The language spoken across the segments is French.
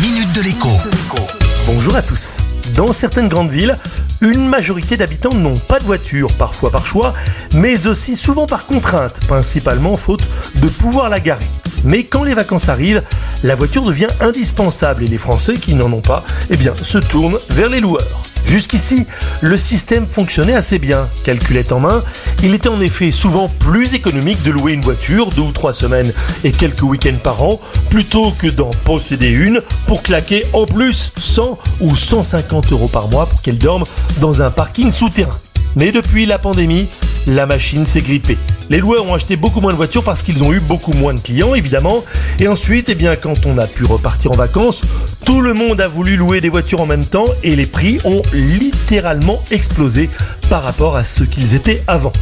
minute de l'écho. Bonjour à tous. Dans certaines grandes villes, une majorité d'habitants n'ont pas de voiture, parfois par choix, mais aussi souvent par contrainte, principalement faute de pouvoir la garer. Mais quand les vacances arrivent, la voiture devient indispensable et les Français qui n'en ont pas, eh bien, se tournent vers les loueurs. Jusqu'ici, le système fonctionnait assez bien. Calculette en main, il était en effet souvent plus économique de louer une voiture deux ou trois semaines et quelques week-ends par an plutôt que d'en posséder une pour claquer en plus 100 ou 150 euros par mois pour qu'elle dorme dans un parking souterrain. Mais depuis la pandémie, la machine s'est grippée. Les loueurs ont acheté beaucoup moins de voitures parce qu'ils ont eu beaucoup moins de clients, évidemment. Et ensuite, eh quand on a pu repartir en vacances, tout le monde a voulu louer des voitures en même temps et les prix ont littéralement explosé par rapport à ce qu'ils étaient avant.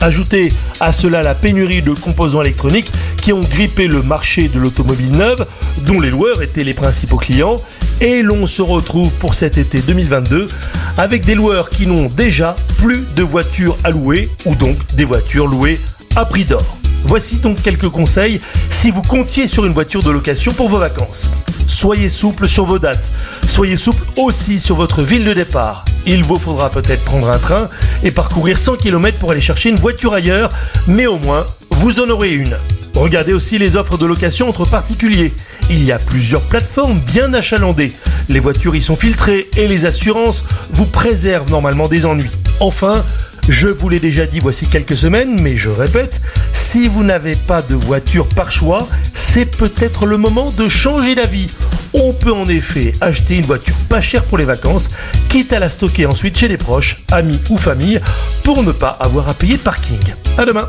Ajoutez à cela la pénurie de composants électroniques qui ont grippé le marché de l'automobile neuve, dont les loueurs étaient les principaux clients, et l'on se retrouve pour cet été 2022 avec des loueurs qui n'ont déjà plus de voitures à louer, ou donc des voitures louées à prix d'or. Voici donc quelques conseils si vous comptiez sur une voiture de location pour vos vacances. Soyez souple sur vos dates. Soyez souple aussi sur votre ville de départ. Il vous faudra peut-être prendre un train et parcourir 100 km pour aller chercher une voiture ailleurs, mais au moins, vous en aurez une. Regardez aussi les offres de location entre particuliers. Il y a plusieurs plateformes bien achalandées. Les voitures y sont filtrées et les assurances vous préservent normalement des ennuis. Enfin, je vous l'ai déjà dit voici quelques semaines, mais je répète, si vous n'avez pas de voiture par choix, c'est peut-être le moment de changer d'avis. On peut en effet acheter une voiture pas chère pour les vacances, quitte à la stocker ensuite chez les proches, amis ou famille, pour ne pas avoir à payer de parking. À demain